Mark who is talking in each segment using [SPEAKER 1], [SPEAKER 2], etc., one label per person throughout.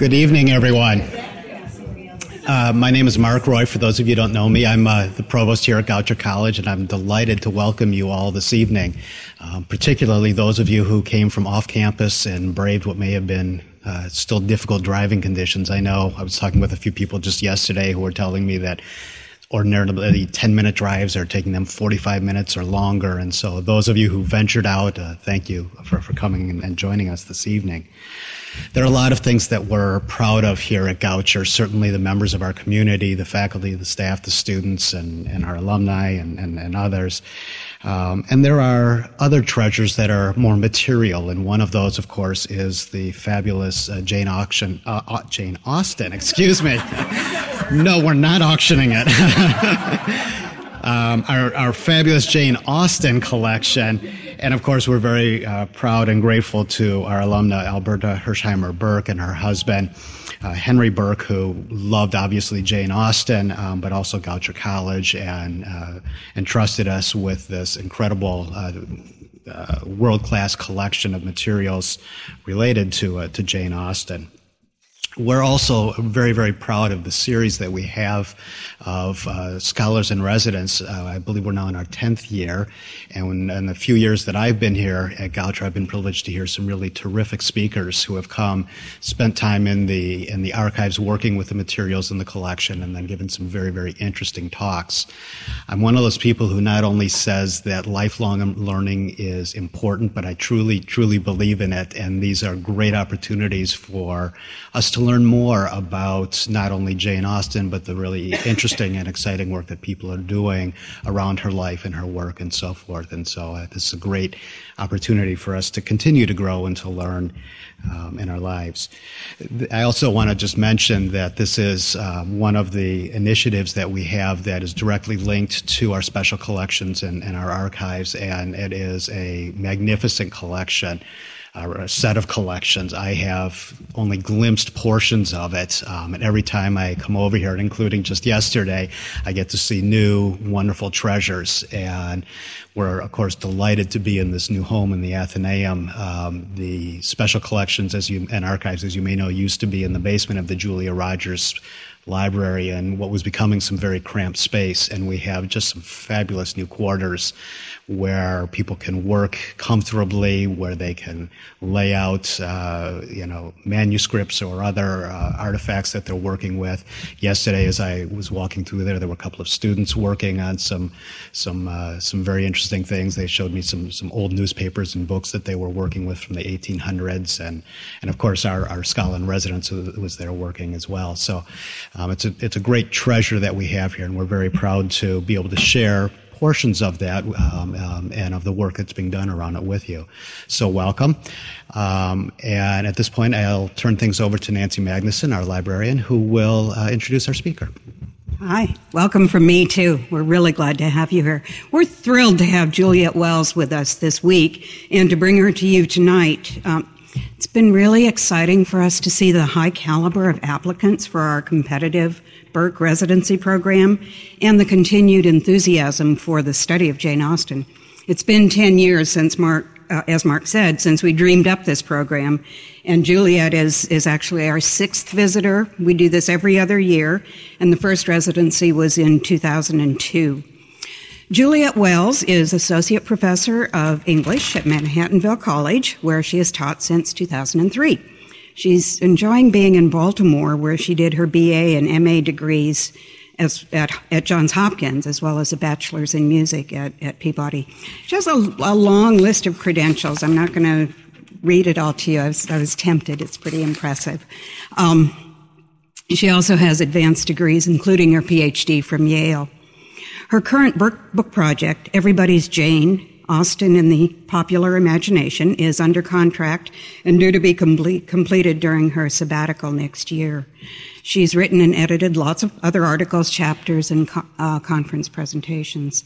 [SPEAKER 1] Good evening, everyone. Uh, my name is Marc Roy. For those of you who don't know me, I'm uh, the provost here at Goucher College, and I'm delighted to welcome you all this evening, um, particularly those of you who came from off campus and braved what may have been uh, still difficult driving conditions. I know I was talking with a few people just yesterday who were telling me that ordinarily 10 minute drives are taking them 45 minutes or longer. And so, those of you who ventured out, uh, thank you for, for coming and joining us this evening. There are a lot of things that we're proud of here at Goucher. Certainly, the members of our community, the faculty, the staff, the students, and, and our alumni, and, and, and others. Um, and there are other treasures that are more material, and one of those, of course, is the fabulous uh, Jane Auction, uh, Jane Austen. Excuse me. no, we're not auctioning it. um, our, our fabulous Jane Austen collection. And of course, we're very uh, proud and grateful to our alumna, Alberta Hirshheimer Burke, and her husband, uh, Henry Burke, who loved obviously Jane Austen, um, but also Goucher College, and uh, entrusted us with this incredible. Uh, uh, world-class collection of materials related to uh, to Jane Austen we're also very, very proud of the series that we have of uh, scholars in residence. Uh, I believe we're now in our 10th year. And in the few years that I've been here at Goucher, I've been privileged to hear some really terrific speakers who have come, spent time in the, in the archives working with the materials in the collection, and then given some very, very interesting talks. I'm one of those people who not only says that lifelong learning is important, but I truly, truly believe in it. And these are great opportunities for us to learn more about not only Jane Austen, but the really interesting and exciting work that people are doing around her life and her work and so forth. And so uh, this is a great opportunity for us to continue to grow and to learn um, in our lives. I also want to just mention that this is uh, one of the initiatives that we have that is directly linked to our special collections and, and our archives, and it is a magnificent collection a set of collections. I have only glimpsed portions of it, um, and every time I come over here, including just yesterday, I get to see new, wonderful treasures. And we're, of course, delighted to be in this new home in the Athenaeum. Um, the special collections, as you and archives, as you may know, used to be in the basement of the Julia Rogers library and what was becoming some very cramped space. And we have just some fabulous new quarters where people can work comfortably, where they can lay out, uh, you know, manuscripts or other uh, artifacts that they're working with. Yesterday, as I was walking through there, there were a couple of students working on some some uh, some very interesting things. They showed me some some old newspapers and books that they were working with from the 1800s, and and of course our our in residence was there working as well. So um, it's a it's a great treasure that we have here, and we're very proud to be able to share portions of that um, um, and of the work that's being done around it with you. So welcome. Um, and at this point, I'll turn things over to Nancy Magnuson, our librarian, who will uh, introduce our speaker.
[SPEAKER 2] Hi, welcome from me too. We're really glad to have you here. We're thrilled to have Juliet Wells with us this week and to bring her to you tonight. Um, it's been really exciting for us to see the high caliber of applicants for our competitive Burke residency program and the continued enthusiasm for the study of Jane Austen. It's been 10 years since Marc, uh, as Marc said, since we dreamed up this program. And Juliet is, is actually our sixth visitor. We do this every other year. And the first residency was in 2002. Juliet Wells is Associate Professor of English at Manhattanville College, where she has taught since 2003. She's enjoying being in Baltimore, where she did her BA and MA degrees as, at, at Johns Hopkins, as well as a bachelor's in music at, at Peabody. She has a, a long list of credentials. I'm not going to read it all to you. I was, I was tempted. It's pretty impressive. Um, she also has advanced degrees, including her PhD from Yale. Her current book project, Everybody's Jane, Austen in the popular imagination is under contract and due to be complete, completed during her sabbatical next year. She's written and edited lots of other articles, chapters, and uh, conference presentations.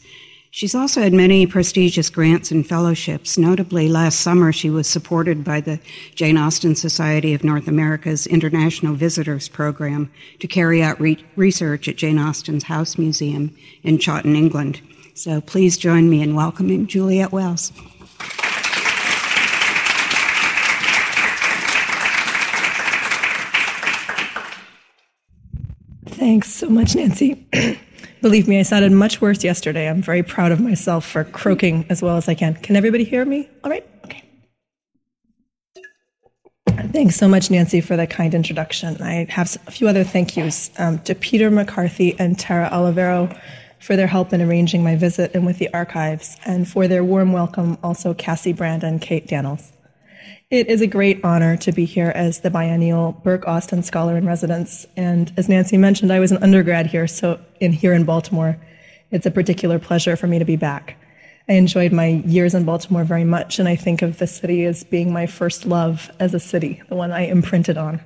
[SPEAKER 2] She's also had many prestigious grants and fellowships. Notably, last summer she was supported by the Jane Austen Society of North America's International Visitors Program to carry out re- research at Jane Austen's House Museum in Chawton, England. So please join me in welcoming Juliet Wells.
[SPEAKER 3] Thanks so much, Nancy. Believe me, I sounded much worse yesterday. I'm very proud of myself for croaking as well as I can. Can everybody hear me? All right? Okay. Thanks so much, Nancy, for the kind introduction. I have a few other thank yous um, to Peter McCarthy and Tara Olivero for their help in arranging my visit and with the archives, and for their warm welcome, also Cassie Brand and Kate Daniels. It is a great honor to be here as the biennial Burke Austen Scholar in Residence. And as Nancy mentioned, I was an undergrad here, so in here in Baltimore, it's a particular pleasure for me to be back. I enjoyed my years in Baltimore very much, and I think of the city as being my first love as a city, the one I imprinted on.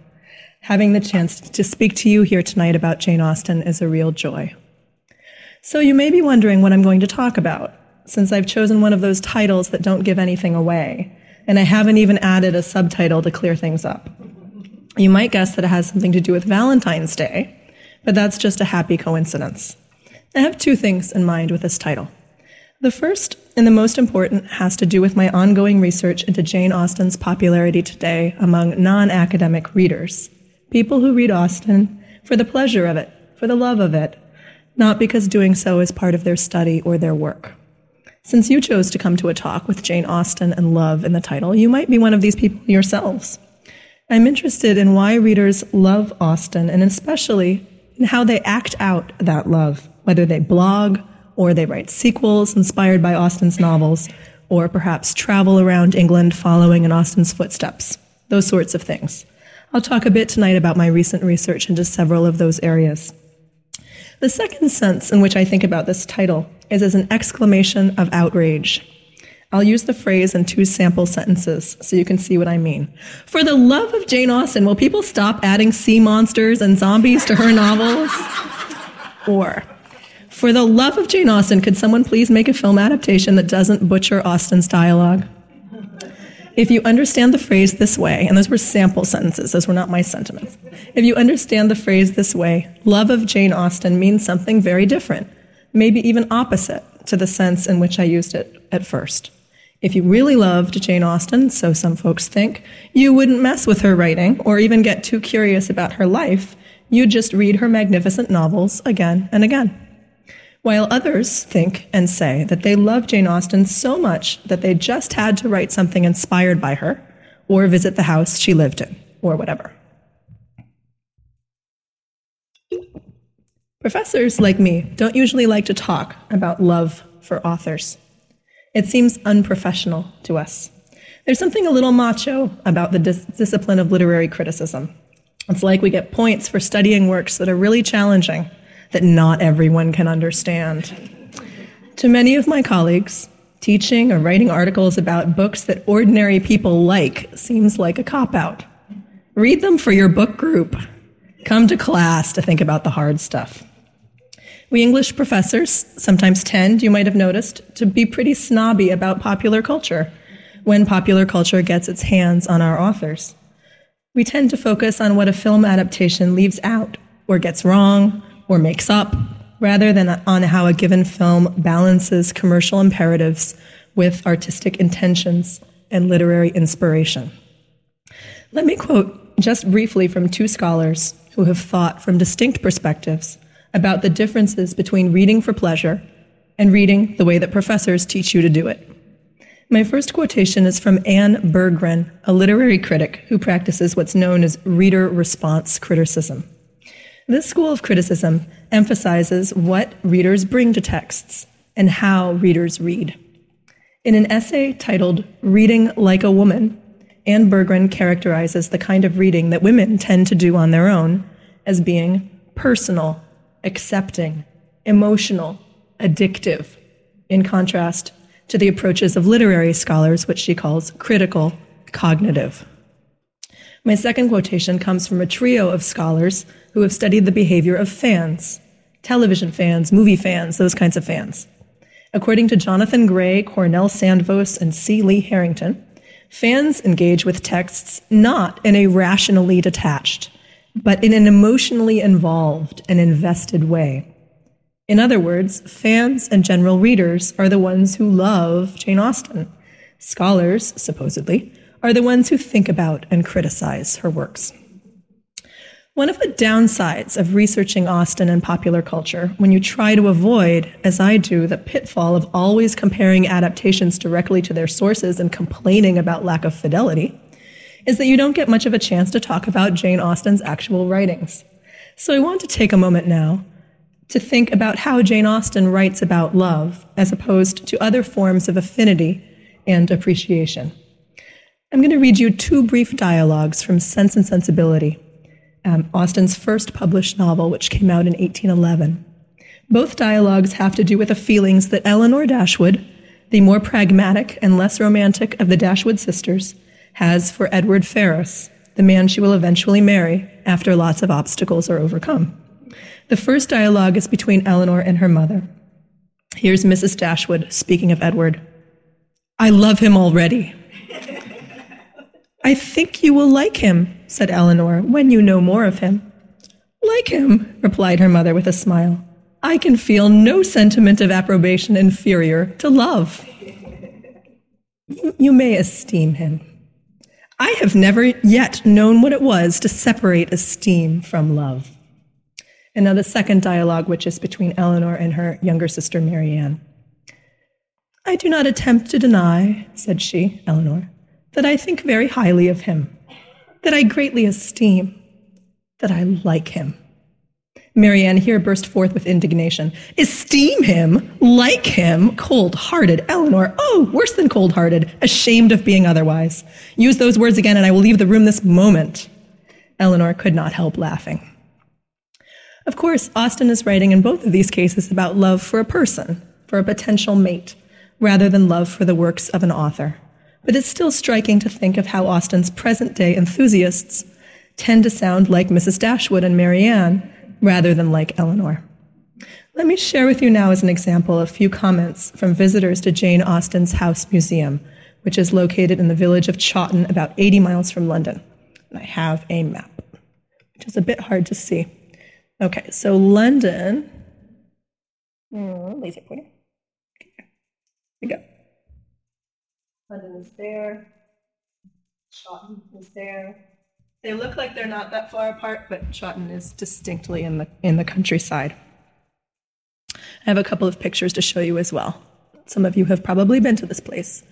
[SPEAKER 3] Having the chance to speak to you here tonight about Jane Austen is a real joy. So you may be wondering what I'm going to talk about, since I've chosen one of those titles that don't give anything away and I haven't even added a subtitle to clear things up. You might guess that it has something to do with Valentine's Day, but that's just a happy coincidence. I have two things in mind with this title. The first, and the most important, has to do with my ongoing research into Jane Austen's popularity today among non academic readers. People who read Austen for the pleasure of it, for the love of it, not because doing so is part of their study or their work. Since you chose to come to a talk with Jane Austen and love in the title, you might be one of these people yourselves. I'm interested in why readers love Austen and especially in how they act out that love, whether they blog or they write sequels inspired by Austen's novels, or perhaps travel around England following in Austen's footsteps, those sorts of things. I'll talk a bit tonight about my recent research into several of those areas. The second sense in which I think about this title is as an exclamation of outrage. I'll use the phrase in two sample sentences so you can see what I mean. For the love of Jane Austen, will people stop adding sea monsters and zombies to her novels? or, for the love of Jane Austen, could someone please make a film adaptation that doesn't butcher Austen's dialogue? If you understand the phrase this way, and those were sample sentences, those were not my sentiments. If you understand the phrase this way, love of Jane Austen means something very different, maybe even opposite to the sense in which I used it at first. If you really loved Jane Austen, so some folks think, you wouldn't mess with her writing or even get too curious about her life. You'd just read her magnificent novels again and again while others think and say that they love Jane Austen so much that they just had to write something inspired by her or visit the house she lived in or whatever. Professors like me don't usually like to talk about love for authors. It seems unprofessional to us. There's something a little macho about the dis- discipline of literary criticism. It's like we get points for studying works that are really challenging that not everyone can understand. To many of my colleagues, teaching or writing articles about books that ordinary people like seems like a cop out. Read them for your book group. Come to class to think about the hard stuff. We English professors sometimes tend, you might have noticed, to be pretty snobby about popular culture when popular culture gets its hands on our authors. We tend to focus on what a film adaptation leaves out or gets wrong or makes up, rather than on how a given film balances commercial imperatives with artistic intentions and literary inspiration. Let me quote just briefly from two scholars who have thought from distinct perspectives about the differences between reading for pleasure and reading the way that professors teach you to do it. My first quotation is from Anne Berggren, a literary critic who practices what's known as reader response criticism. This school of criticism emphasizes what readers bring to texts and how readers read. In an essay titled Reading Like a Woman, Anne Berggren characterizes the kind of reading that women tend to do on their own as being personal, accepting, emotional, addictive, in contrast to the approaches of literary scholars, which she calls critical, cognitive. My second quotation comes from a trio of scholars who have studied the behavior of fans television fans, movie fans, those kinds of fans. According to Jonathan Gray, Cornel Sandvoss, and C. Lee Harrington, fans engage with texts not in a rationally detached, but in an emotionally involved and invested way. In other words, fans and general readers are the ones who love Jane Austen. Scholars, supposedly, are the ones who think about and criticize her works. One of the downsides of researching Austen and popular culture, when you try to avoid, as I do, the pitfall of always comparing adaptations directly to their sources and complaining about lack of fidelity, is that you don't get much of a chance to talk about Jane Austen's actual writings. So I want to take a moment now to think about how Jane Austen writes about love as opposed to other forms of affinity and appreciation. I'm going to read you two brief dialogues from Sense and Sensibility um, Austen's first published novel, which came out in 1811. Both dialogues have to do with the feelings that Elinor Dashwood, the more pragmatic and less romantic of the Dashwood sisters, has for Edward Ferrars, the man she will eventually marry after lots of obstacles are overcome. The first dialogue is between Elinor and her mother. Here's Mrs. Dashwood speaking of Edward. I love him already. I think you will like him, said Elinor, when you know more of him. Like him, replied her mother with a smile. I can feel no sentiment of approbation inferior to love. You may esteem him. I have never yet known what it was to separate esteem from love. And now the second dialogue, which is between Elinor and her younger sister Marianne. I do not attempt to deny, said she, Elinor, that I think very highly of him that I greatly esteem, that I like him. Marianne here burst forth with indignation. Esteem him, like him, cold hearted. Elinor, oh, worse than cold hearted, ashamed of being otherwise. Use those words again and I will leave the room this moment. Elinor could not help laughing. Of course, Austen is writing in both of these cases about love for a person, for a potential mate, rather than love for the works of an author but it's still striking to think of how Austen's present day enthusiasts tend to sound like Mrs. Dashwood and Marianne rather than like Elinor. Let me share with you now as an example a few comments from visitors to Jane Austen's House Museum, which is located in the village of Chawton, about 80 miles from London. And I have a map, which is a bit hard to see. Okay, so London. Mm, lazy pointer. Okay, here we go. London is there. Chawton is there. They look like they're not that far apart, but Chawton is distinctly in the in the countryside. I have a couple of pictures to show you as well. Some of you have probably been to this place.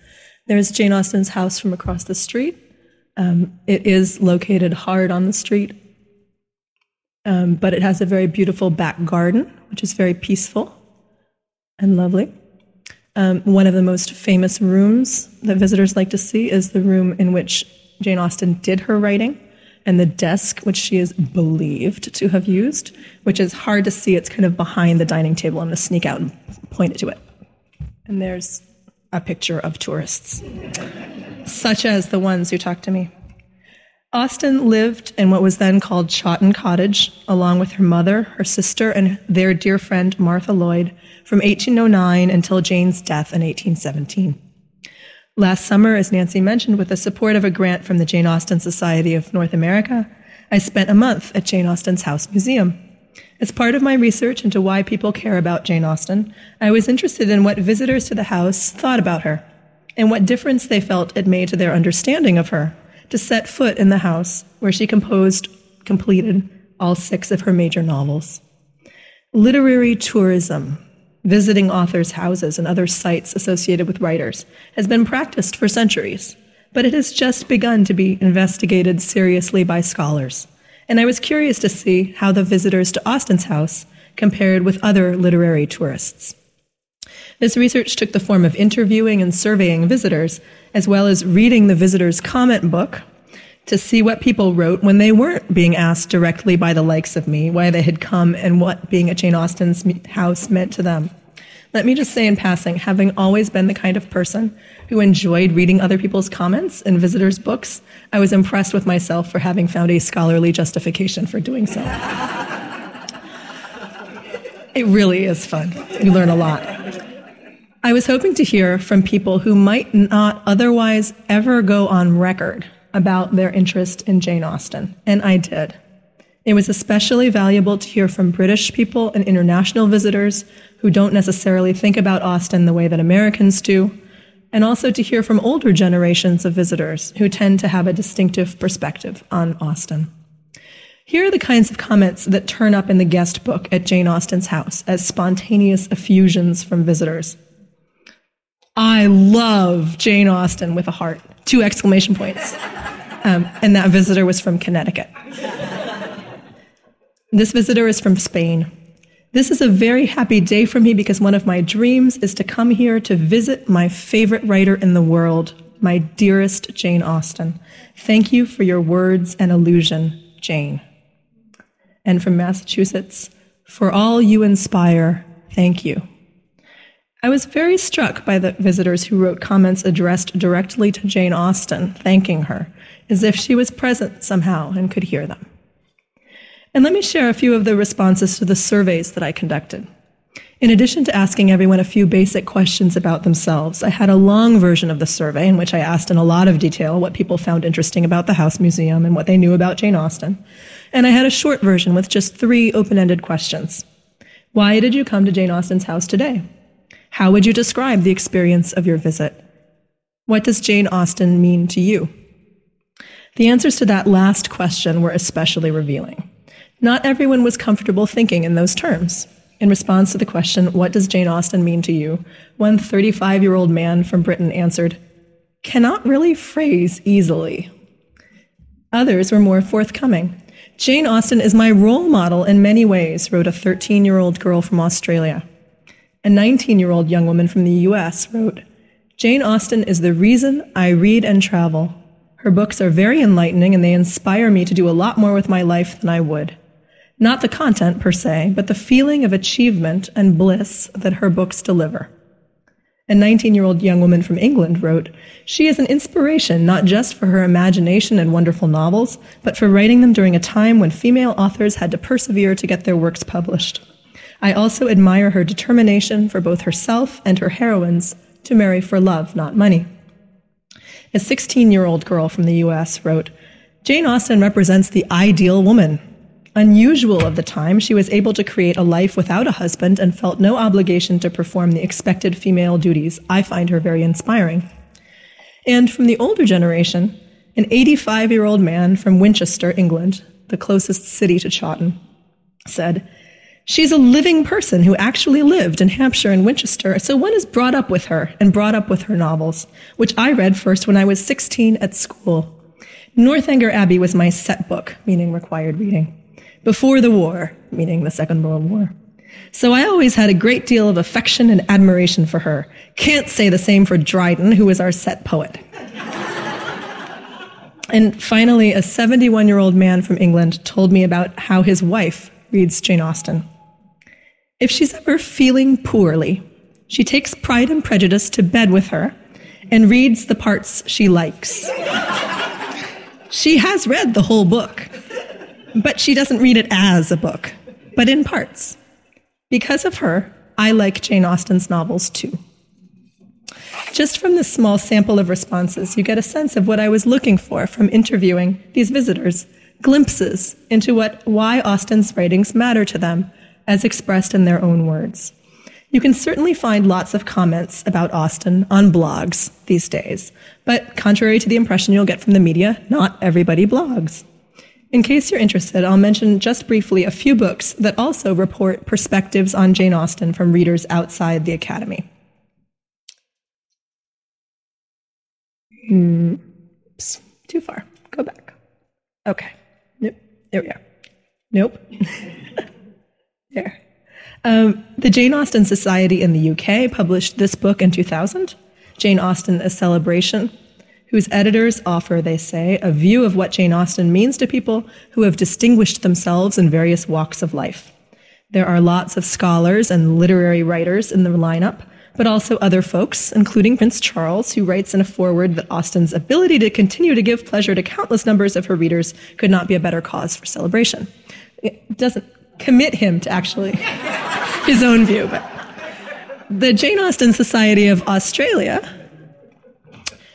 [SPEAKER 3] There's Jane Austen's house from across the street. Um, it is located hard on the street, um, but it has a very beautiful back garden, which is very peaceful and lovely. Um, one of the most famous rooms that visitors like to see is the room in which Jane Austen did her writing, and the desk which she is believed to have used, which is hard to see. It's kind of behind the dining table. I'm going to sneak out and point it to it. And there's a picture of tourists, such as the ones who talked to me. Austen lived in what was then called Chawton Cottage, along with her mother, her sister, and their dear friend Martha Lloyd, from 1809 until Jane's death in 1817. Last summer, as Nancy mentioned, with the support of a grant from the Jane Austen Society of North America, I spent a month at Jane Austen's House Museum. As part of my research into why people care about Jane Austen, I was interested in what visitors to the house thought about her and what difference they felt it made to their understanding of her to set foot in the house where she composed, completed all six of her major novels. Literary tourism, visiting authors' houses and other sites associated with writers, has been practiced for centuries, but it has just begun to be investigated seriously by scholars. And I was curious to see how the visitors to Austen's house compared with other literary tourists. This research took the form of interviewing and surveying visitors, as well as reading the visitors' comment book to see what people wrote when they weren't being asked directly by the likes of me why they had come and what being at Jane Austen's house meant to them. Let me just say in passing, having always been the kind of person who enjoyed reading other people's comments in visitors' books, I was impressed with myself for having found a scholarly justification for doing so. it really is fun. You learn a lot. I was hoping to hear from people who might not otherwise ever go on record about their interest in Jane Austen, and I did. It was especially valuable to hear from British people and international visitors who don't necessarily think about Austen the way that Americans do, and also to hear from older generations of visitors who tend to have a distinctive perspective on Austen. Here are the kinds of comments that turn up in the guest book at Jane Austen's house as spontaneous effusions from visitors. I love Jane Austen with a heart. Two exclamation points. Um, and that visitor was from Connecticut. This visitor is from Spain. This is a very happy day for me because one of my dreams is to come here to visit my favorite writer in the world, my dearest Jane Austen. Thank you for your words and illusion, Jane. And from Massachusetts, for all you inspire, thank you. I was very struck by the visitors who wrote comments addressed directly to Jane Austen, thanking her, as if she was present somehow and could hear them. And let me share a few of the responses to the surveys that I conducted. In addition to asking everyone a few basic questions about themselves, I had a long version of the survey in which I asked in a lot of detail what people found interesting about the House Museum and what they knew about Jane Austen. And I had a short version with just three open ended questions. Why did you come to Jane Austen's house today? How would you describe the experience of your visit? What does Jane Austen mean to you? The answers to that last question were especially revealing. Not everyone was comfortable thinking in those terms. In response to the question, What does Jane Austen mean to you? one 35 year old man from Britain answered, Cannot really phrase easily. Others were more forthcoming. Jane Austen is my role model in many ways, wrote a 13 year old girl from Australia. A 19 year old young woman from the US wrote, Jane Austen is the reason I read and travel. Her books are very enlightening and they inspire me to do a lot more with my life than I would. Not the content per se, but the feeling of achievement and bliss that her books deliver. A 19 year old young woman from England wrote, She is an inspiration not just for her imagination and wonderful novels, but for writing them during a time when female authors had to persevere to get their works published. I also admire her determination for both herself and her heroines to marry for love, not money. A 16 year old girl from the US wrote, Jane Austen represents the ideal woman, unusual of the time, she was able to create a life without a husband and felt no obligation to perform the expected female duties. I find her very inspiring. And from the older generation, an 85 year old man from Winchester, England, the closest city to Chawton, said, She's a living person who actually lived in Hampshire and Winchester, so one is brought up with her and brought up with her novels, which I read first when I was 16 at school. Northanger Abbey was my set book, meaning required reading before the war, meaning the Second World War. So I always had a great deal of affection and admiration for her. Can't say the same for Dryden, who was our set poet. and finally, a 71 year old man from England told me about how his wife reads Jane Austen. If she's ever feeling poorly, she takes Pride and Prejudice to bed with her and reads the parts she likes. she has read the whole book, but she doesn't read it as a book, but in parts. Because of her, I like Jane Austen's novels too. Just from this small sample of responses, you get a sense of what I was looking for from interviewing these visitors glimpses into what why Austen's writings matter to them as expressed in their own words. You can certainly find lots of comments about Austen on blogs these days, but contrary to the impression you'll get from the media, not everybody blogs. In case you're interested, I'll mention just briefly a few books that also report perspectives on Jane Austen from readers outside the Academy. Oops, too far. Go back. Okay. Nope. There we are. Nope. there. Um, the Jane Austen Society in the UK published this book in 2000, Jane Austen, A Celebration, whose editors offer, they say, a view of what Jane Austen means to people who have distinguished themselves in various walks of life. There are lots of scholars and literary writers in the lineup, but also other folks, including Prince Charles, who writes in a foreword that Austen's ability to continue to give pleasure to countless numbers of her readers could not be a better cause for celebration. It doesn't commit him to actually his own view, but the Jane Austen Society of Australia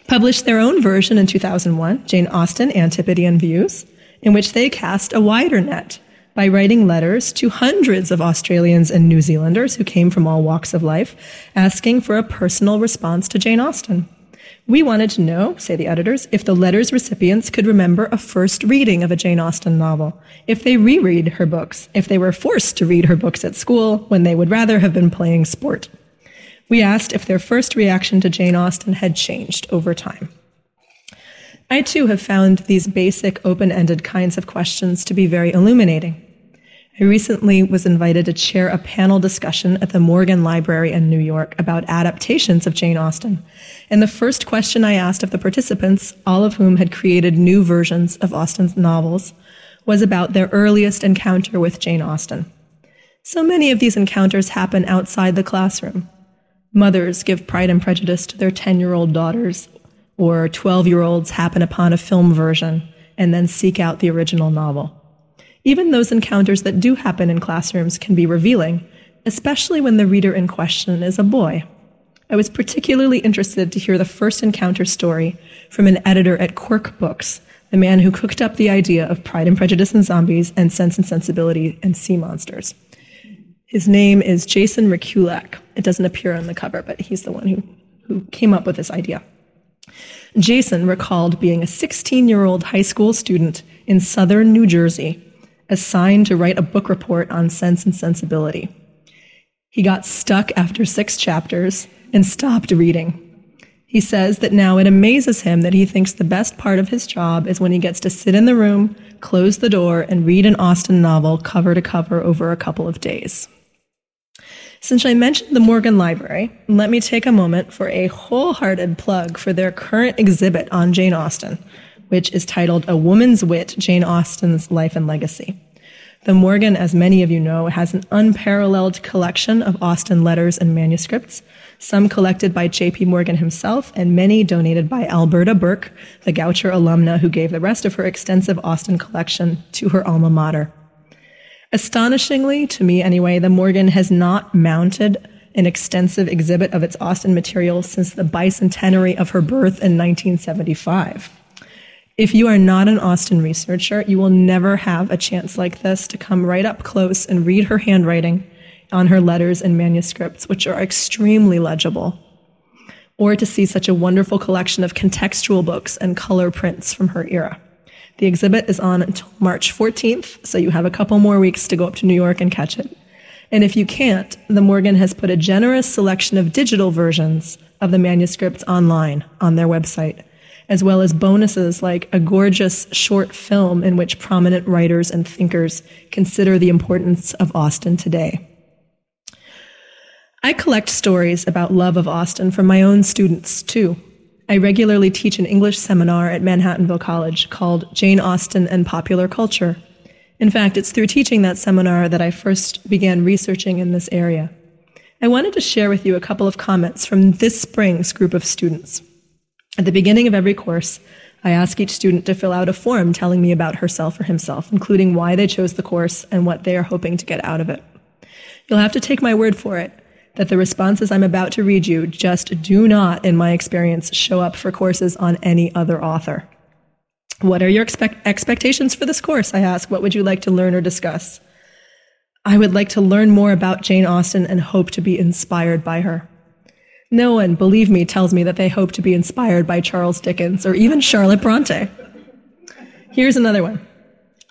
[SPEAKER 3] published their own version in 2001, Jane Austen, Antipodean Views, in which they cast a wider net by writing letters to hundreds of Australians and New Zealanders who came from all walks of life, asking for a personal response to Jane Austen. We wanted to know, say the editors, if the letter's recipients could remember a first reading of a Jane Austen novel, if they reread her books, if they were forced to read her books at school when they would rather have been playing sport. We asked if their first reaction to Jane Austen had changed over time. I too have found these basic open ended kinds of questions to be very illuminating. I recently was invited to chair a panel discussion at the Morgan Library in New York about adaptations of Jane Austen. And the first question I asked of the participants, all of whom had created new versions of Austen's novels, was about their earliest encounter with Jane Austen. So many of these encounters happen outside the classroom. Mothers give Pride and Prejudice to their 10 year old daughters, or 12 year olds happen upon a film version and then seek out the original novel. Even those encounters that do happen in classrooms can be revealing, especially when the reader in question is a boy. I was particularly interested to hear the first encounter story from an editor at Quirk Books, the man who cooked up the idea of Pride and Prejudice and Zombies and Sense and Sensibility and Sea Monsters. His name is Jason Rekulak. It doesn't appear on the cover, but he's the one who, who came up with this idea. Jason recalled being a 16 year old high school student in southern New Jersey assigned to write a book report on sense and sensibility. He got stuck after six chapters and stopped reading. He says that now it amazes him that he thinks the best part of his job is when he gets to sit in the room, close the door, and read an Austen novel cover to cover over a couple of days. Since I mentioned the Morgan Library, let me take a moment for a wholehearted plug for their current exhibit on Jane Austen, which is titled A Woman's Wit Jane Austen's Life and Legacy. The Morgan, as many of you know, has an unparalleled collection of Austen letters and manuscripts, some collected by J.P. Morgan himself, and many donated by Alberta Burke, the Goucher alumna who gave the rest of her extensive Austen collection to her alma mater. Astonishingly, to me anyway, the Morgan has not mounted an extensive exhibit of its Austen material since the bicentenary of her birth in 1975. If you are not an Austen researcher, you will never have a chance like this to come right up close and read her handwriting on her letters and manuscripts, which are extremely legible, or to see such a wonderful collection of contextual books and color prints from her era. The exhibit is on until March 14th, so you have a couple more weeks to go up to New York and catch it. And if you can't, the Morgan has put a generous selection of digital versions of the manuscripts online on their website as well as bonuses like a gorgeous short film in which prominent writers and thinkers consider the importance of Austen today. I collect stories about love of Austen from my own students, too. I regularly teach an English seminar at Manhattanville College called Jane Austen and Popular Culture. In fact, it's through teaching that seminar that I first began researching in this area. I wanted to share with you a couple of comments from this spring's group of students. At the beginning of every course, I ask each student to fill out a form telling me about herself or himself, including why they chose the course and what they are hoping to get out of it. You'll have to take my word for it that the responses I'm about to read you just do not, in my experience, show up for courses on any other author. What are your expect- expectations for this course? I ask. What would you like to learn or discuss? I would like to learn more about Jane Austen and hope to be inspired by her. No one, believe me, tells me that they hope to be inspired by Charles Dickens or even Charlotte Bronte. Here's another one.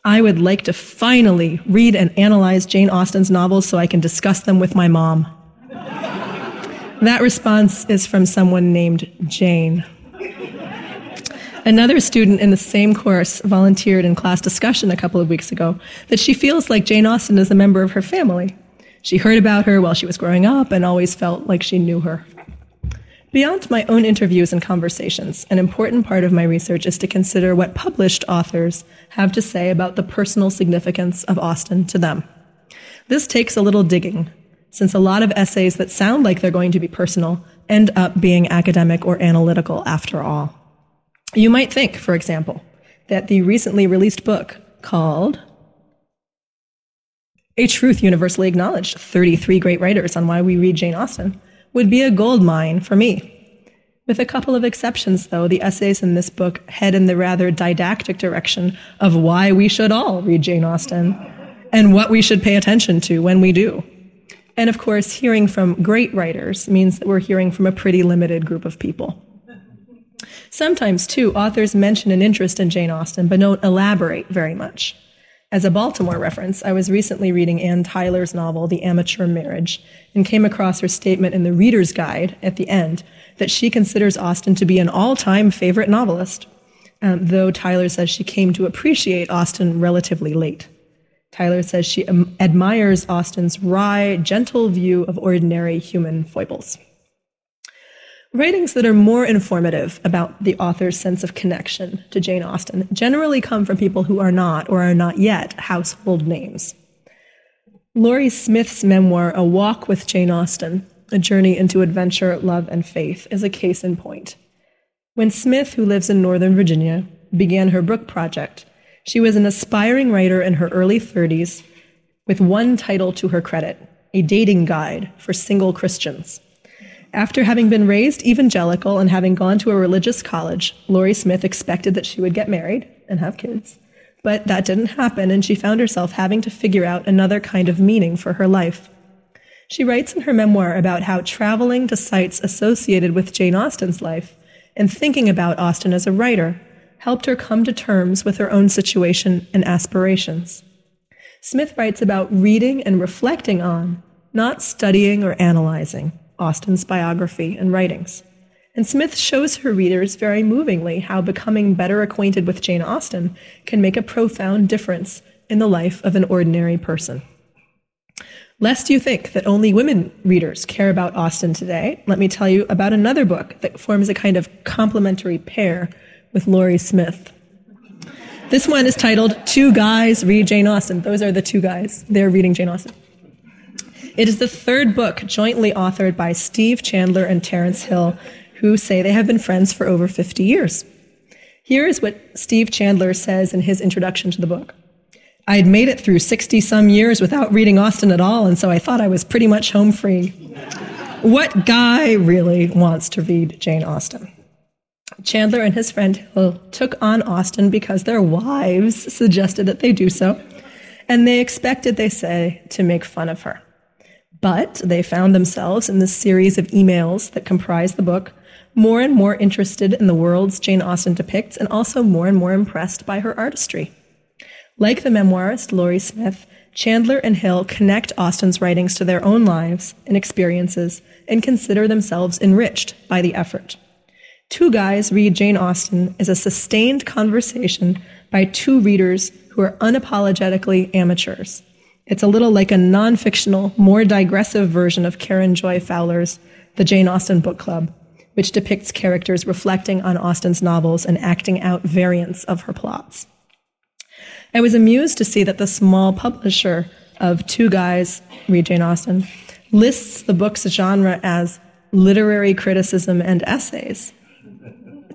[SPEAKER 3] I would like to finally read and analyze Jane Austen's novels so I can discuss them with my mom. That response is from someone named Jane. Another student in the same course volunteered in class discussion a couple of weeks ago that she feels like Jane Austen is a member of her family. She heard about her while she was growing up and always felt like she knew her. Beyond my own interviews and conversations, an important part of my research is to consider what published authors have to say about the personal significance of Austen to them. This takes a little digging, since a lot of essays that sound like they're going to be personal end up being academic or analytical after all. You might think, for example, that the recently released book called A Truth Universally Acknowledged 33 Great Writers on Why We Read Jane Austen would be a gold mine for me. With a couple of exceptions, though, the essays in this book head in the rather didactic direction of why we should all read Jane Austen and what we should pay attention to when we do. And of course, hearing from great writers means that we're hearing from a pretty limited group of people. Sometimes, too, authors mention an interest in Jane Austen but don't elaborate very much. As a Baltimore reference, I was recently reading Anne Tyler's novel, The Amateur Marriage, and came across her statement in the Reader's Guide at the end that she considers Austen to be an all time favorite novelist, um, though Tyler says she came to appreciate Austen relatively late. Tyler says she um, admires Austen's wry, gentle view of ordinary human foibles. Writings that are more informative about the author's sense of connection to Jane Austen generally come from people who are not or are not yet household names. Lori Smith's memoir, A Walk with Jane Austen, A Journey into Adventure, Love, and Faith, is a case in point. When Smith, who lives in Northern Virginia, began her book project, she was an aspiring writer in her early 30s with one title to her credit A Dating Guide for Single Christians. After having been raised evangelical and having gone to a religious college, Lori Smith expected that she would get married and have kids. But that didn't happen, and she found herself having to figure out another kind of meaning for her life. She writes in her memoir about how traveling to sites associated with Jane Austen's life and thinking about Austen as a writer helped her come to terms with her own situation and aspirations. Smith writes about reading and reflecting on, not studying or analyzing. Austen's biography and writings. And Smith shows her readers very movingly how becoming better acquainted with Jane Austen can make a profound difference in the life of an ordinary person. Lest you think that only women readers care about Austen today, let me tell you about another book that forms a kind of complementary pair with Lori Smith. This one is titled Two Guys Read Jane Austen. Those are the two guys. They're reading Jane Austen. It is the third book jointly authored by Steve Chandler and Terrence Hill, who say they have been friends for over 50 years. Here is what Steve Chandler says in his introduction to the book. I had made it through 60 some years without reading Austen at all, and so I thought I was pretty much home free. what guy really wants to read Jane Austen? Chandler and his friend Hill took on Austen because their wives suggested that they do so, and they expected, they say, to make fun of her. But they found themselves in this series of emails that comprise the book more and more interested in the worlds Jane Austen depicts and also more and more impressed by her artistry. Like the memoirist Lori Smith, Chandler and Hill connect Austen's writings to their own lives and experiences and consider themselves enriched by the effort. Two Guys Read Jane Austen is a sustained conversation by two readers who are unapologetically amateurs it's a little like a non fictional, more digressive version of Karen Joy Fowler's The Jane Austen Book Club, which depicts characters reflecting on Austen's novels and acting out variants of her plots. I was amused to see that the small publisher of Two Guys Read Jane Austen lists the book's genre as literary criticism and essays.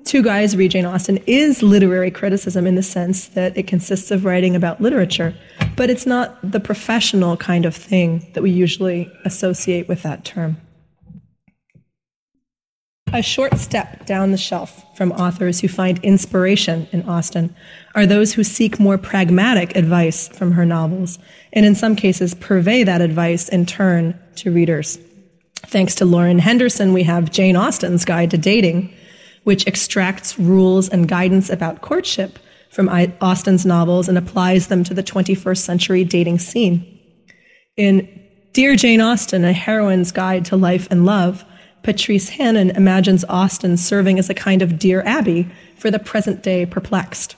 [SPEAKER 3] Two Guys Read Jane Austen is literary criticism in the sense that it consists of writing about literature, but it's not the professional kind of thing that we usually associate with that term. A short step down the shelf from authors who find inspiration in Austen are those who seek more pragmatic advice from her novels, and in some cases purvey that advice in turn to readers. Thanks to Lauren Henderson, we have Jane Austen's Guide to Dating, which extracts rules and guidance about courtship from Austen's novels and applies them to the 21st century dating scene. In Dear Jane Austen, A Heroine's Guide to Life and Love, Patrice Hannon imagines Austen serving as a kind of Dear Abby for the present day perplexed.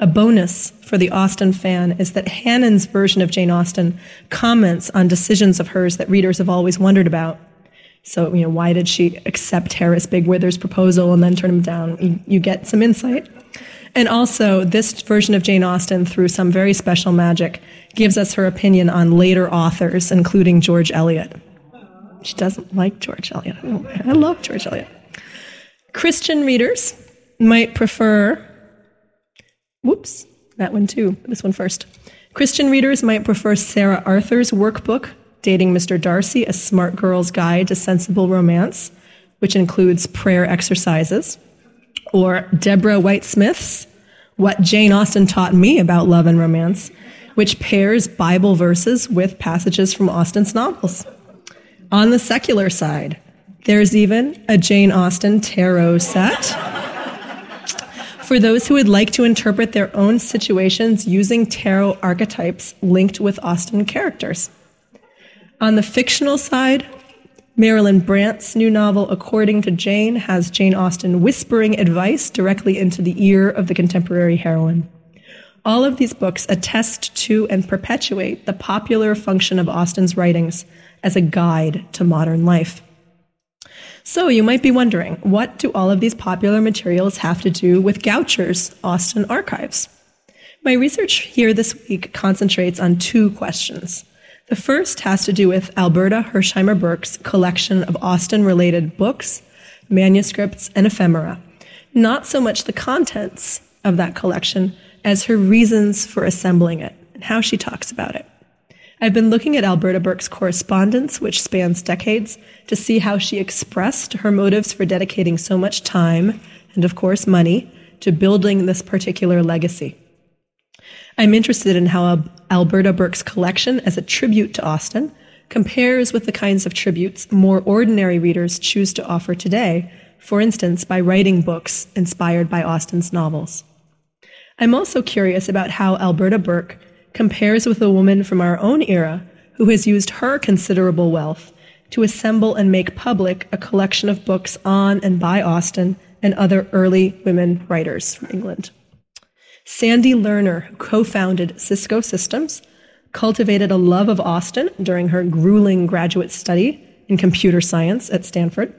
[SPEAKER 3] A bonus for the Austen fan is that Hannon's version of Jane Austen comments on decisions of hers that readers have always wondered about. So, you know, why did she accept Harris Bigg-Wither's proposal and then turn him down? You, you get some insight. And also, this version of Jane Austen, through some very special magic, gives us her opinion on later authors, including George Eliot. She doesn't like George Eliot. I love George Eliot. Christian readers might prefer, whoops, that one too, this one first. Christian readers might prefer Sarah Arthur's workbook, Dating Mr. Darcy, A Smart Girl's Guide to Sensible Romance, which includes prayer exercises, or Deborah White Smith's What Jane Austen Taught Me About Love and Romance, which pairs Bible verses with passages from Austen's novels. On the secular side, there's even a Jane Austen tarot set for those who would like to interpret their own situations using tarot archetypes linked with Austen characters. On the fictional side, Marilyn Brant's new novel, According to Jane, has Jane Austen whispering advice directly into the ear of the contemporary heroine. All of these books attest to and perpetuate the popular function of Austen's writings as a guide to modern life. So you might be wondering, what do all of these popular materials have to do with Goucher's Austen archives? My research here this week concentrates on two questions. The first has to do with Alberta Hirshheimer Burke's collection of Austen related books, manuscripts, and ephemera. Not so much the contents of that collection as her reasons for assembling it and how she talks about it. I've been looking at Alberta Burke's correspondence, which spans decades, to see how she expressed her motives for dedicating so much time and, of course, money to building this particular legacy. I'm interested in how Alberta Burke's collection as a tribute to Austen compares with the kinds of tributes more ordinary readers choose to offer today, for instance, by writing books inspired by Austen's novels. I'm also curious about how Alberta Burke compares with a woman from our own era who has used her considerable wealth to assemble and make public a collection of books on and by Austen and other early women writers from England. Sandy Lerner, who co founded Cisco Systems, cultivated a love of Austen during her grueling graduate study in computer science at Stanford.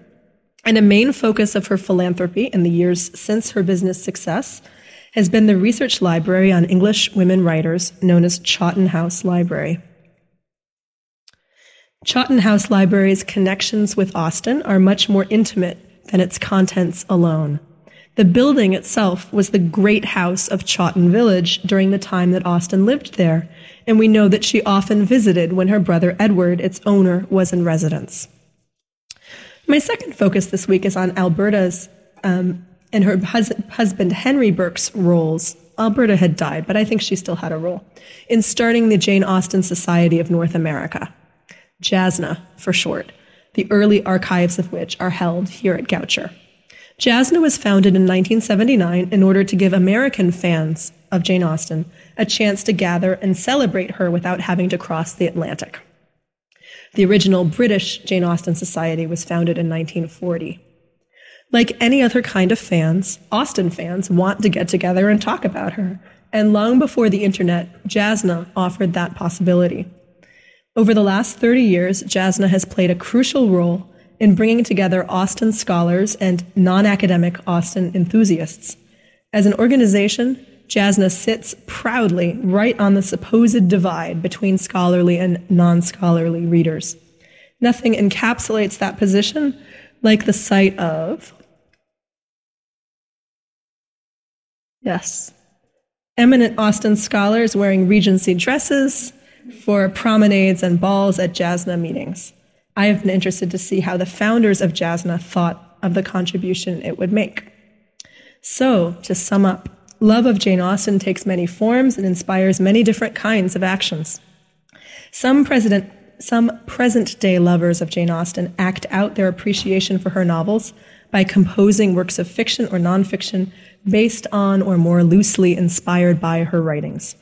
[SPEAKER 3] And a main focus of her philanthropy in the years since her business success has been the research library on English women writers known as Chawton House Library. Chawton House Library's connections with Austen are much more intimate than its contents alone. The building itself was the great house of Chawton Village during the time that Austen lived there, and we know that she often visited when her brother Edward, its owner, was in residence. My second focus this week is on Alberta's um, and her hus- husband Henry Burke's roles. Alberta had died, but I think she still had a role in starting the Jane Austen Society of North America, JASNA for short, the early archives of which are held here at Goucher. JASNA was founded in 1979 in order to give American fans of Jane Austen a chance to gather and celebrate her without having to cross the Atlantic. The original British Jane Austen Society was founded in 1940. Like any other kind of fans, Austen fans want to get together and talk about her. And long before the internet, JASNA offered that possibility. Over the last 30 years, JASNA has played a crucial role in bringing together Austen scholars and non academic Austen enthusiasts. As an organization, JASNA sits proudly right on the supposed divide between scholarly and non scholarly readers. Nothing encapsulates that position like the sight of, yes, eminent Austen scholars wearing Regency dresses for promenades and balls at JASNA meetings. I have been interested to see how the founders of JASNA thought of the contribution it would make. So, to sum up, love of Jane Austen takes many forms and inspires many different kinds of actions. Some, president, some present day lovers of Jane Austen act out their appreciation for her novels by composing works of fiction or nonfiction based on or more loosely inspired by her writings.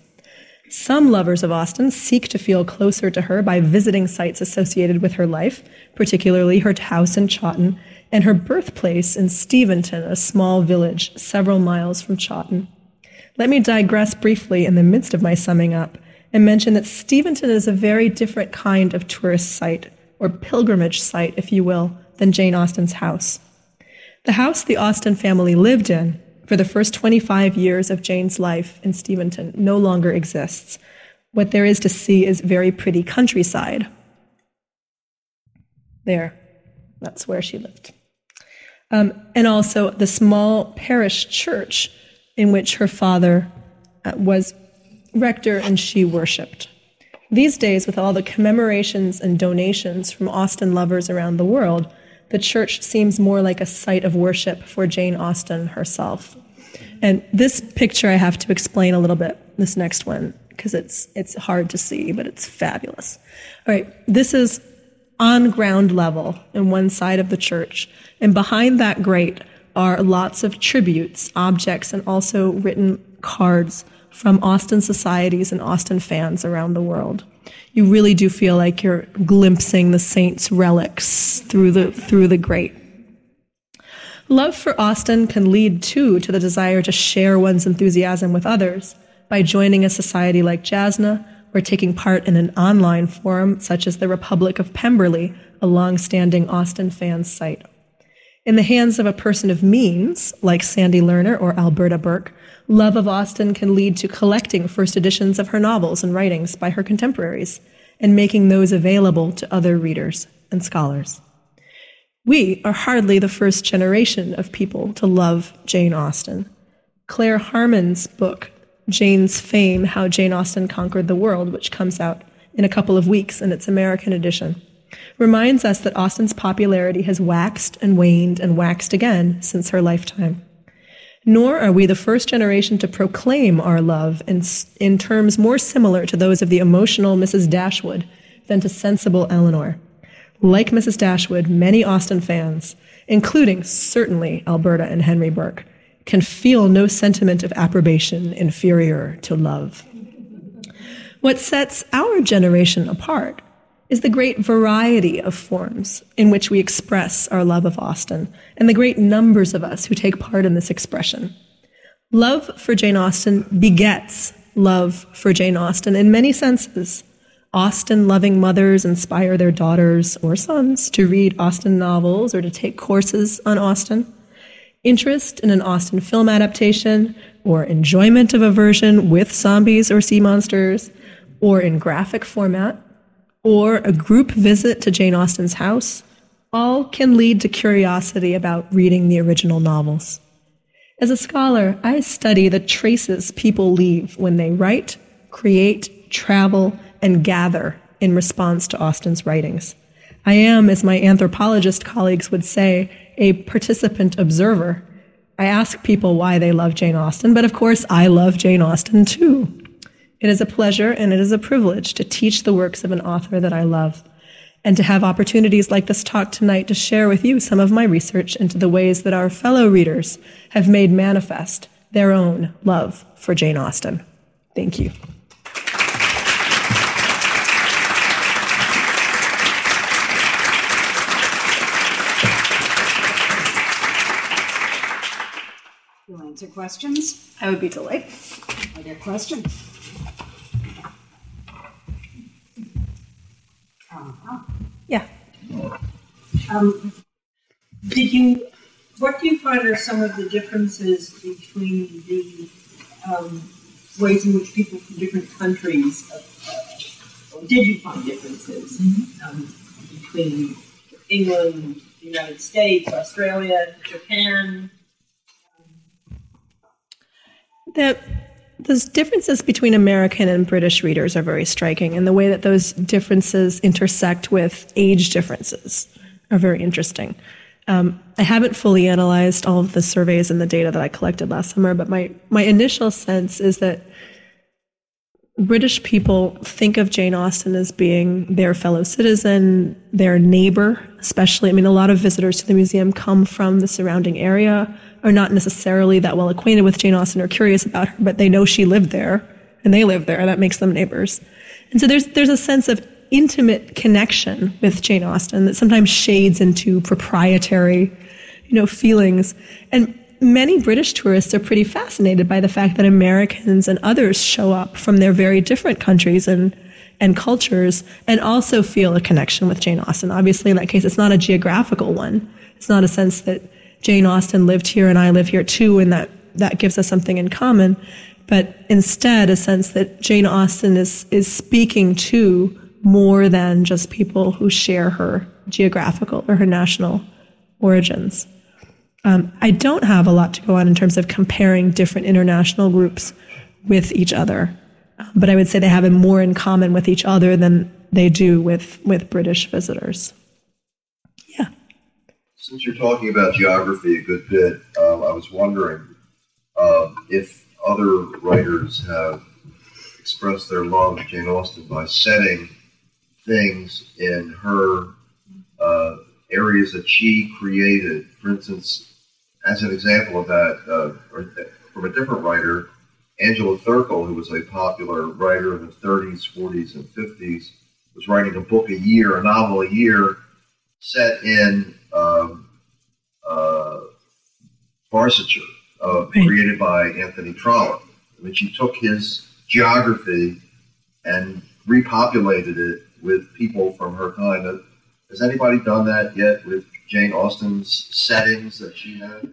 [SPEAKER 3] Some lovers of Austen seek to feel closer to her by visiting sites associated with her life, particularly her house in Chawton and her birthplace in Steventon, a small village several miles from Chawton. Let me digress briefly in the midst of my summing up and mention that Steventon is a very different kind of tourist site, or pilgrimage site, if you will, than Jane Austen's house. The house the Austen family lived in for the first 25 years of Jane's life in Steventon no longer exists. What there is to see is very pretty countryside. There, that's where she lived. Um, and also the small parish church in which her father uh, was rector and she worshiped. These days, with all the commemorations and donations from Austen lovers around the world, the church seems more like a site of worship for Jane Austen herself. And this picture I have to explain a little bit, this next one, because it's, it's hard to see, but it's fabulous. All right, this is on ground level in one side of the church. And behind that grate are lots of tributes, objects, and also written cards from Austen societies and Austen fans around the world. You really do feel like you're glimpsing the saints' relics through the through the grate. Love for Austen can lead too to the desire to share one's enthusiasm with others by joining a society like JASNA or taking part in an online forum such as the Republic of Pemberley, a long-standing Austen fans site. In the hands of a person of means, like Sandy Lerner or Alberta Burke, love of Austen can lead to collecting first editions of her novels and writings by her contemporaries and making those available to other readers and scholars. We are hardly the first generation of people to love Jane Austen. Claire Harman's book, Jane's Fame How Jane Austen Conquered the World, which comes out in a couple of weeks in its American edition, reminds us that Austen's popularity has waxed and waned and waxed again since her lifetime. Nor are we the first generation to proclaim our love in, in terms more similar to those of the emotional Mrs. Dashwood than to sensible Elinor. Like Mrs. Dashwood, many Austen fans, including certainly Alberta and Henry Burke, can feel no sentiment of approbation inferior to love. What sets our generation apart is the great variety of forms in which we express our love of Austen and the great numbers of us who take part in this expression. Love for Jane Austen begets love for Jane Austen in many senses. Austen loving mothers inspire their daughters or sons to read Austen novels or to take courses on Austen. Interest in an Austen film adaptation or enjoyment of a version with zombies or sea monsters or in graphic format or a group visit to Jane Austen's house, all can lead to curiosity about reading the original novels. As a scholar, I study the traces people leave when they write, create, travel, and gather in response to Austen's writings. I am, as my anthropologist colleagues would say, a participant observer. I ask people why they love Jane Austen, but of course, I love Jane Austen too. It is a pleasure and it is a privilege to teach the works of an author that I love and to have opportunities like this talk tonight to share with you some of my research into the ways that our fellow readers have made manifest their own love for Jane Austen. Thank you.
[SPEAKER 2] You'll answer questions.
[SPEAKER 3] I would be delighted.
[SPEAKER 2] Are there questions?
[SPEAKER 3] Yeah.
[SPEAKER 4] Um, did you, what do you find are some of the differences between the um, ways in which people from different countries, uh, or did you find differences mm-hmm. um, between England, the United States, Australia, Japan?
[SPEAKER 3] The those differences between American and British readers are very striking, and the way that those differences intersect with age differences are very interesting. Um, I haven't fully analyzed all of the surveys and the data that I collected last summer, but my, my initial sense is that British people think of Jane Austen as being their fellow citizen, their neighbor, especially. I mean, a lot of visitors to the museum come from the surrounding area are not necessarily that well acquainted with Jane Austen or curious about her, but they know she lived there and they live there. And that makes them neighbors. And so there's, there's a sense of intimate connection with Jane Austen that sometimes shades into proprietary, you know, feelings. And many British tourists are pretty fascinated by the fact that Americans and others show up from their very different countries and and cultures and also feel a connection with Jane Austen. Obviously, in that case, it's not a geographical one. It's not a sense that Jane Austen lived here and I live here too, and that, that gives us something in common. But instead, a sense that Jane Austen is, is speaking to more than just people who share her geographical or her national origins. Um, I don't have a lot to go on in terms of comparing different international groups with each other, but I would say they have more in common with each other than they do with, with British visitors.
[SPEAKER 5] Since you're talking about geography a good bit, um, I was wondering um, if other writers have expressed their love of Jane Austen by setting things in her uh, areas that she created. For instance, as an example of that, uh, from a different writer, Angela Thirkell, who was a popular writer in the 30s, 40s, and 50s, was writing a book a year, a novel a year, set in um, uh, Barsetshire, uh, created by Anthony Trollope. I mean, she took his geography and repopulated it with people from her time. Uh, Has anybody done that yet with Jane Austen's settings that she had?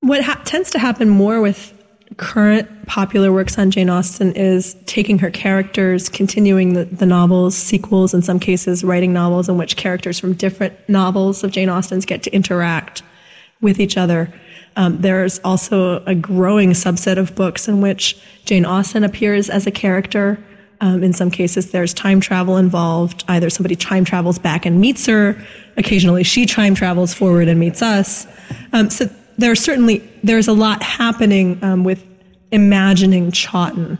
[SPEAKER 3] What ha- tends to happen more with current popular works on Jane Austen is taking her characters, continuing the, the novels, sequels, in some cases, writing novels in which characters from different novels of Jane Austen's get to interact with each other. Um, there's also a growing subset of books in which Jane Austen appears as a character. Um, in some cases, there's time travel involved. Either somebody time travels back and meets her. Occasionally, she time travels forward and meets us. Um, so there are certainly there's a lot happening um, with imagining Chawton,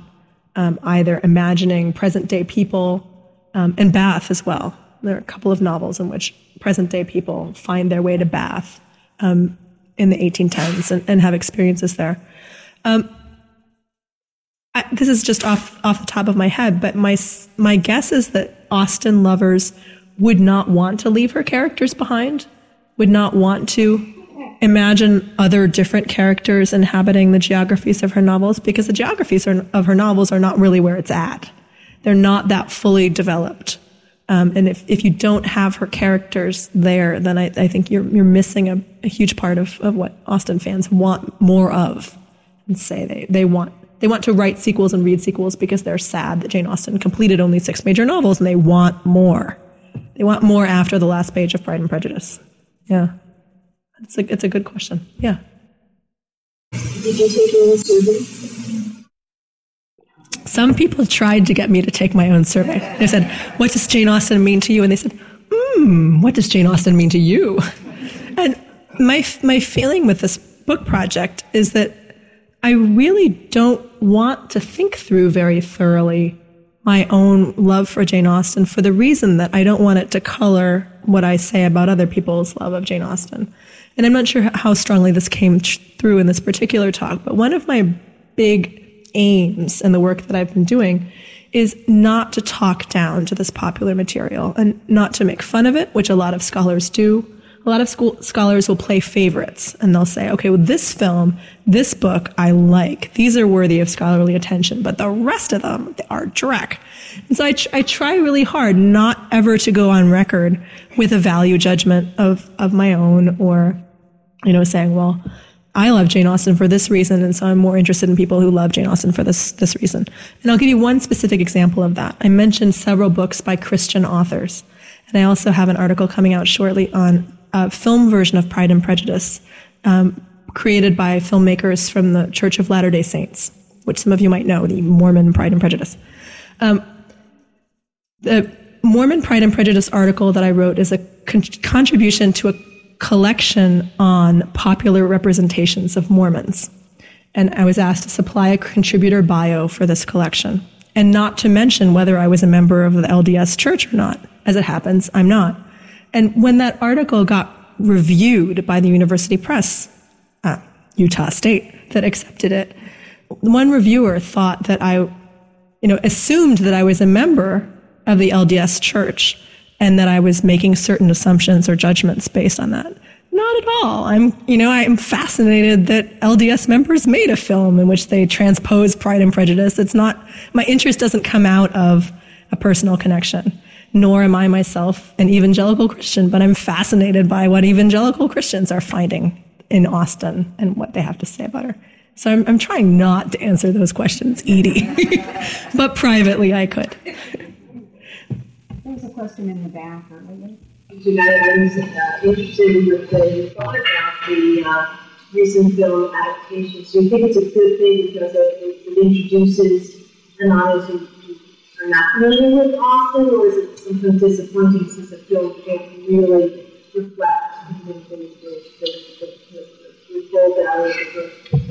[SPEAKER 3] um, either imagining present day people um, and Bath as well. There are a couple of novels in which present day people find their way to Bath um, in the 1810s and, and have experiences there. Um, I, this is just off off the top of my head, but my my guess is that Austen lovers would not want to leave her characters behind, would not want to imagine other different characters inhabiting the geographies of her novels because the geographies are, of her novels are not really where it's at. They're not that fully developed. Um, and if, if you don't have her characters there, then I, I think you're, you're missing a, a huge part of, of what Austen fans want more of and say they, they want they want to write sequels and read sequels because they're sad that Jane Austen completed only six major novels and they want more. They want more after the last page of Pride and Prejudice. Yeah. It's a, it's a good question. Yeah.
[SPEAKER 4] Did you take survey?
[SPEAKER 3] Some people tried to get me to take my own survey. They said, What does Jane Austen mean to you? And they said, Hmm, what does Jane Austen mean to you? And my, my feeling with this book project is that I really don't want to think through very thoroughly my own love for Jane Austen for the reason that I don't want it to color what I say about other people's love of Jane Austen. And I'm not sure how strongly this came through in this particular talk, but one of my big aims in the work that I've been doing is not to talk down to this popular material and not to make fun of it, which a lot of scholars do. A lot of school scholars will play favorites and they'll say, okay, well, this film, this book I like. These are worthy of scholarly attention, but the rest of them are dreck. And so I, tr- I try really hard not ever to go on record with a value judgment of, of my own or, you know, saying, well, I love Jane Austen for this reason, and so I'm more interested in people who love Jane Austen for this, this reason. And I'll give you one specific example of that. I mentioned several books by Christian authors, and I also have an article coming out shortly on a film version of Pride and Prejudice, um, created by filmmakers from the Church of Latter day Saints, which some of you might know, the Mormon Pride and Prejudice. Um, the Mormon Pride and Prejudice article that I wrote is a con- contribution to a collection on popular representations of Mormons. And I was asked to supply a contributor bio for this collection, and not to mention whether I was a member of the LDS church or not. As it happens, I'm not. And when that article got reviewed by the University Press, Utah State, that accepted it, one reviewer thought that I, you know, assumed that I was a member of the LDS church and that I was making certain assumptions or judgments based on that. Not at all. I'm, you know, I'm fascinated that LDS members made a film in which they transpose Pride and Prejudice. It's not, my interest doesn't come out of a personal connection, nor am I myself an evangelical Christian, but I'm fascinated by what evangelical Christians are finding in Austen and what they have to say about her. So I'm, I'm trying not to answer those questions, Edie, but privately I could.
[SPEAKER 2] There was a question in the back earlier.
[SPEAKER 4] Tonight, I was uh, interested with the thought about the uh, recent film adaptations. Do you think it's a good thing because it, it introduces anonymous who who are not familiar with Austen, or is it sometimes disappointing since the film can't really reflect the the the the the the full value of the book?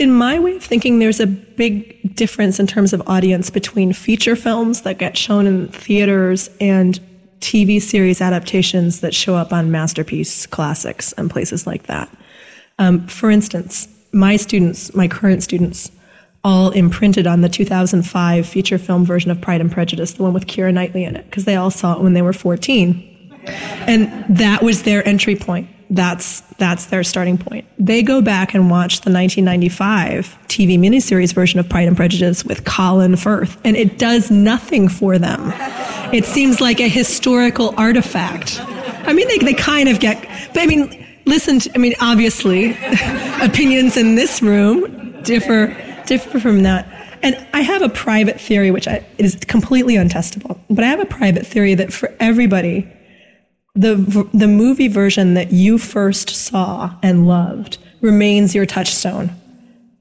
[SPEAKER 3] In my way of thinking, there's a big difference in terms of audience between feature films that get shown in theaters and TV series adaptations that show up on Masterpiece Classics and places like that. Um, for instance, my students, my current students, all imprinted on the 2005 feature film version of Pride and Prejudice, the one with Keira Knightley in it, because they all saw it when they were 14. And that was their entry point. That's, that's their starting point. They go back and watch the 1995 TV miniseries version of Pride and Prejudice with Colin Firth, and it does nothing for them. It seems like a historical artifact. I mean, they, they kind of get, but I mean, listen, to, I mean, obviously, opinions in this room differ differ from that. And I have a private theory, which I, is completely untestable, but I have a private theory that for everybody, the, the movie version that you first saw and loved remains your touchstone.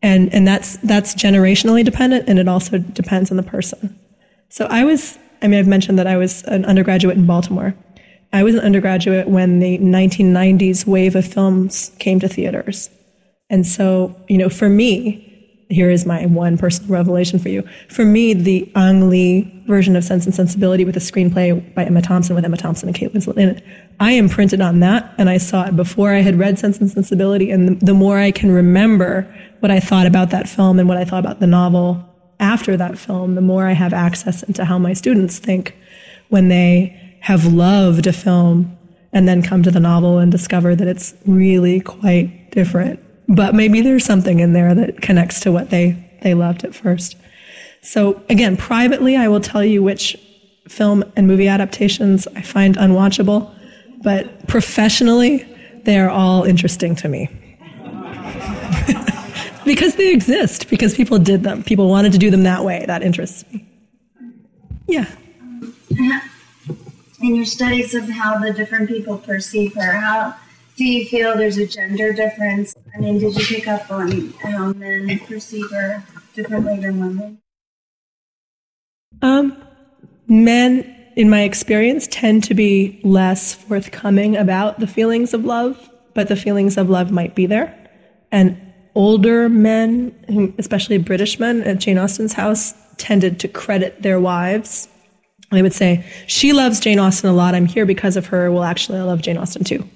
[SPEAKER 3] And, and that's, that's generationally dependent, and it also depends on the person. So I was, I mean, I've mentioned that I was an undergraduate in Baltimore. I was an undergraduate when the 1990s wave of films came to theaters. And so, you know, for me, here is my one personal revelation for you. For me, the Ang Lee version of Sense and Sensibility with a screenplay by Emma Thompson with Emma Thompson and Kate Winslet in it, I imprinted on that and I saw it before I had read Sense and Sensibility. And the, the more I can remember what I thought about that film and what I thought about the novel after that film, the more I have access into how my students think when they have loved a film and then come to the novel and discover that it's really quite different but maybe there's something in there that connects to what they, they loved at first. So again, privately, I will tell you which film and movie adaptations I find unwatchable, but professionally, they are all interesting to me. because they exist, because people did them. People wanted to do them that way. That interests me. Yeah. Uh-huh.
[SPEAKER 6] In your studies of how the different people perceive her, how do you feel there's a gender difference? I mean, did you pick up on how men perceive her differently than women?
[SPEAKER 3] Um, men, in my experience, tend to be less forthcoming about the feelings of love, but the feelings of love might be there. And older men, especially British men at Jane Austen's house, tended to credit their wives. They would say, She loves Jane Austen a lot. I'm here because of her. Well, actually, I love Jane Austen too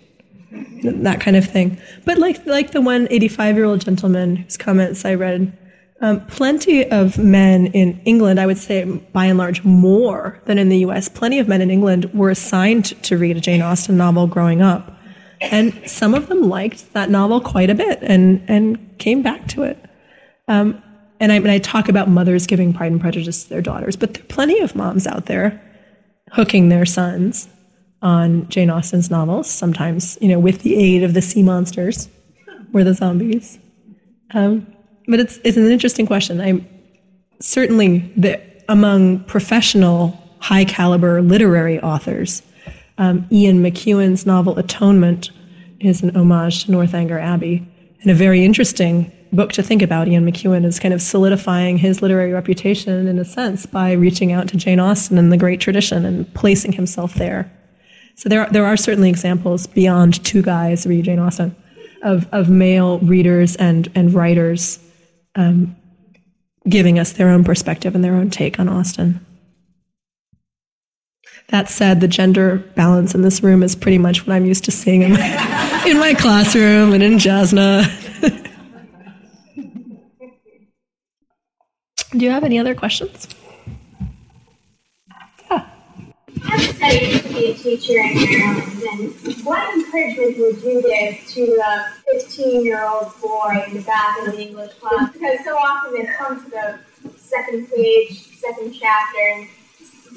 [SPEAKER 3] that kind of thing. But like like the one 85 year old gentleman whose comments I read, um, plenty of men in England, I would say by and large more than in the U.S. Plenty of men in England were assigned to read a Jane Austen novel growing up, and some of them liked that novel quite a bit and and came back to it. Um, and I, and I talk about mothers giving Pride and Prejudice to their daughters, but there are plenty of moms out there hooking their sons on Jane Austen's novels, sometimes, you know, with the aid of the sea monsters or the zombies. Um, but it's, it's an interesting question. I'm certainly the, among professional, high caliber literary authors. Um, Ian McEwan's novel Atonement is an homage to Northanger Abbey, and a very interesting book to think about. Ian McEwan is kind of solidifying his literary reputation in a sense by reaching out to Jane Austen and the great tradition and placing himself there. So there, there are certainly examples beyond two guys read Jane Austen of, of male readers and, and writers um, giving us their own perspective and their own take on Austen. That said, the gender balance in this room is pretty much what I'm used to seeing in my, in my classroom and in JASNA. Do you have any other questions?
[SPEAKER 7] Have studied to be a teacher in Maryland, and what encouragement would you give to a 15 year old boy in the back of the English class? Because so often they come to the second page, second chapter, and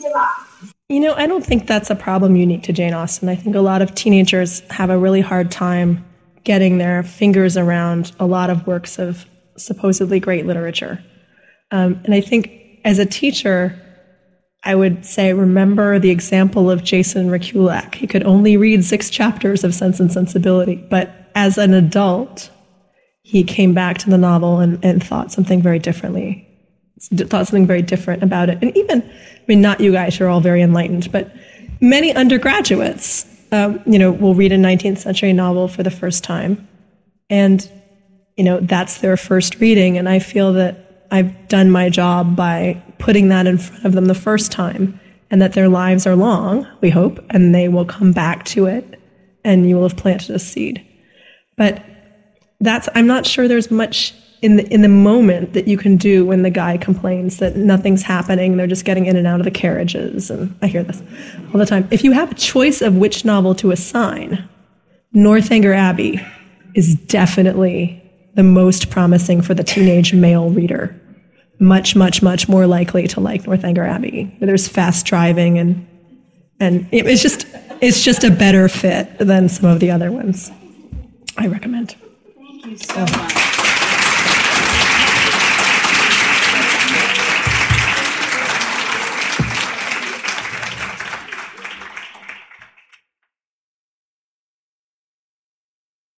[SPEAKER 7] give up.
[SPEAKER 3] You know, I don't think that's a problem unique to Jane Austen. I think a lot of teenagers have a really hard time getting their fingers around a lot of works of supposedly great literature. Um, and I think as a teacher, I would say remember the example of Jason Rekulak. He could only read six chapters of Sense and Sensibility, but as an adult, he came back to the novel and, and thought something very differently, thought something very different about it. And even, I mean, not you guys, you're all very enlightened, but many undergraduates, um, you know, will read a 19th century novel for the first time. And, you know, that's their first reading. And I feel that I've done my job by putting that in front of them the first time and that their lives are long, we hope, and they will come back to it and you will have planted a seed. But that's, I'm not sure there's much in the, in the moment that you can do when the guy complains that nothing's happening, they're just getting in and out of the carriages. And I hear this all the time. If you have a choice of which novel to assign, Northanger Abbey is definitely the most promising for the teenage male reader. Much, much, much more likely to like Northanger Abbey. There's fast driving and and it's just it's just a better fit than some of the other ones. I recommend.
[SPEAKER 8] Thank you so much.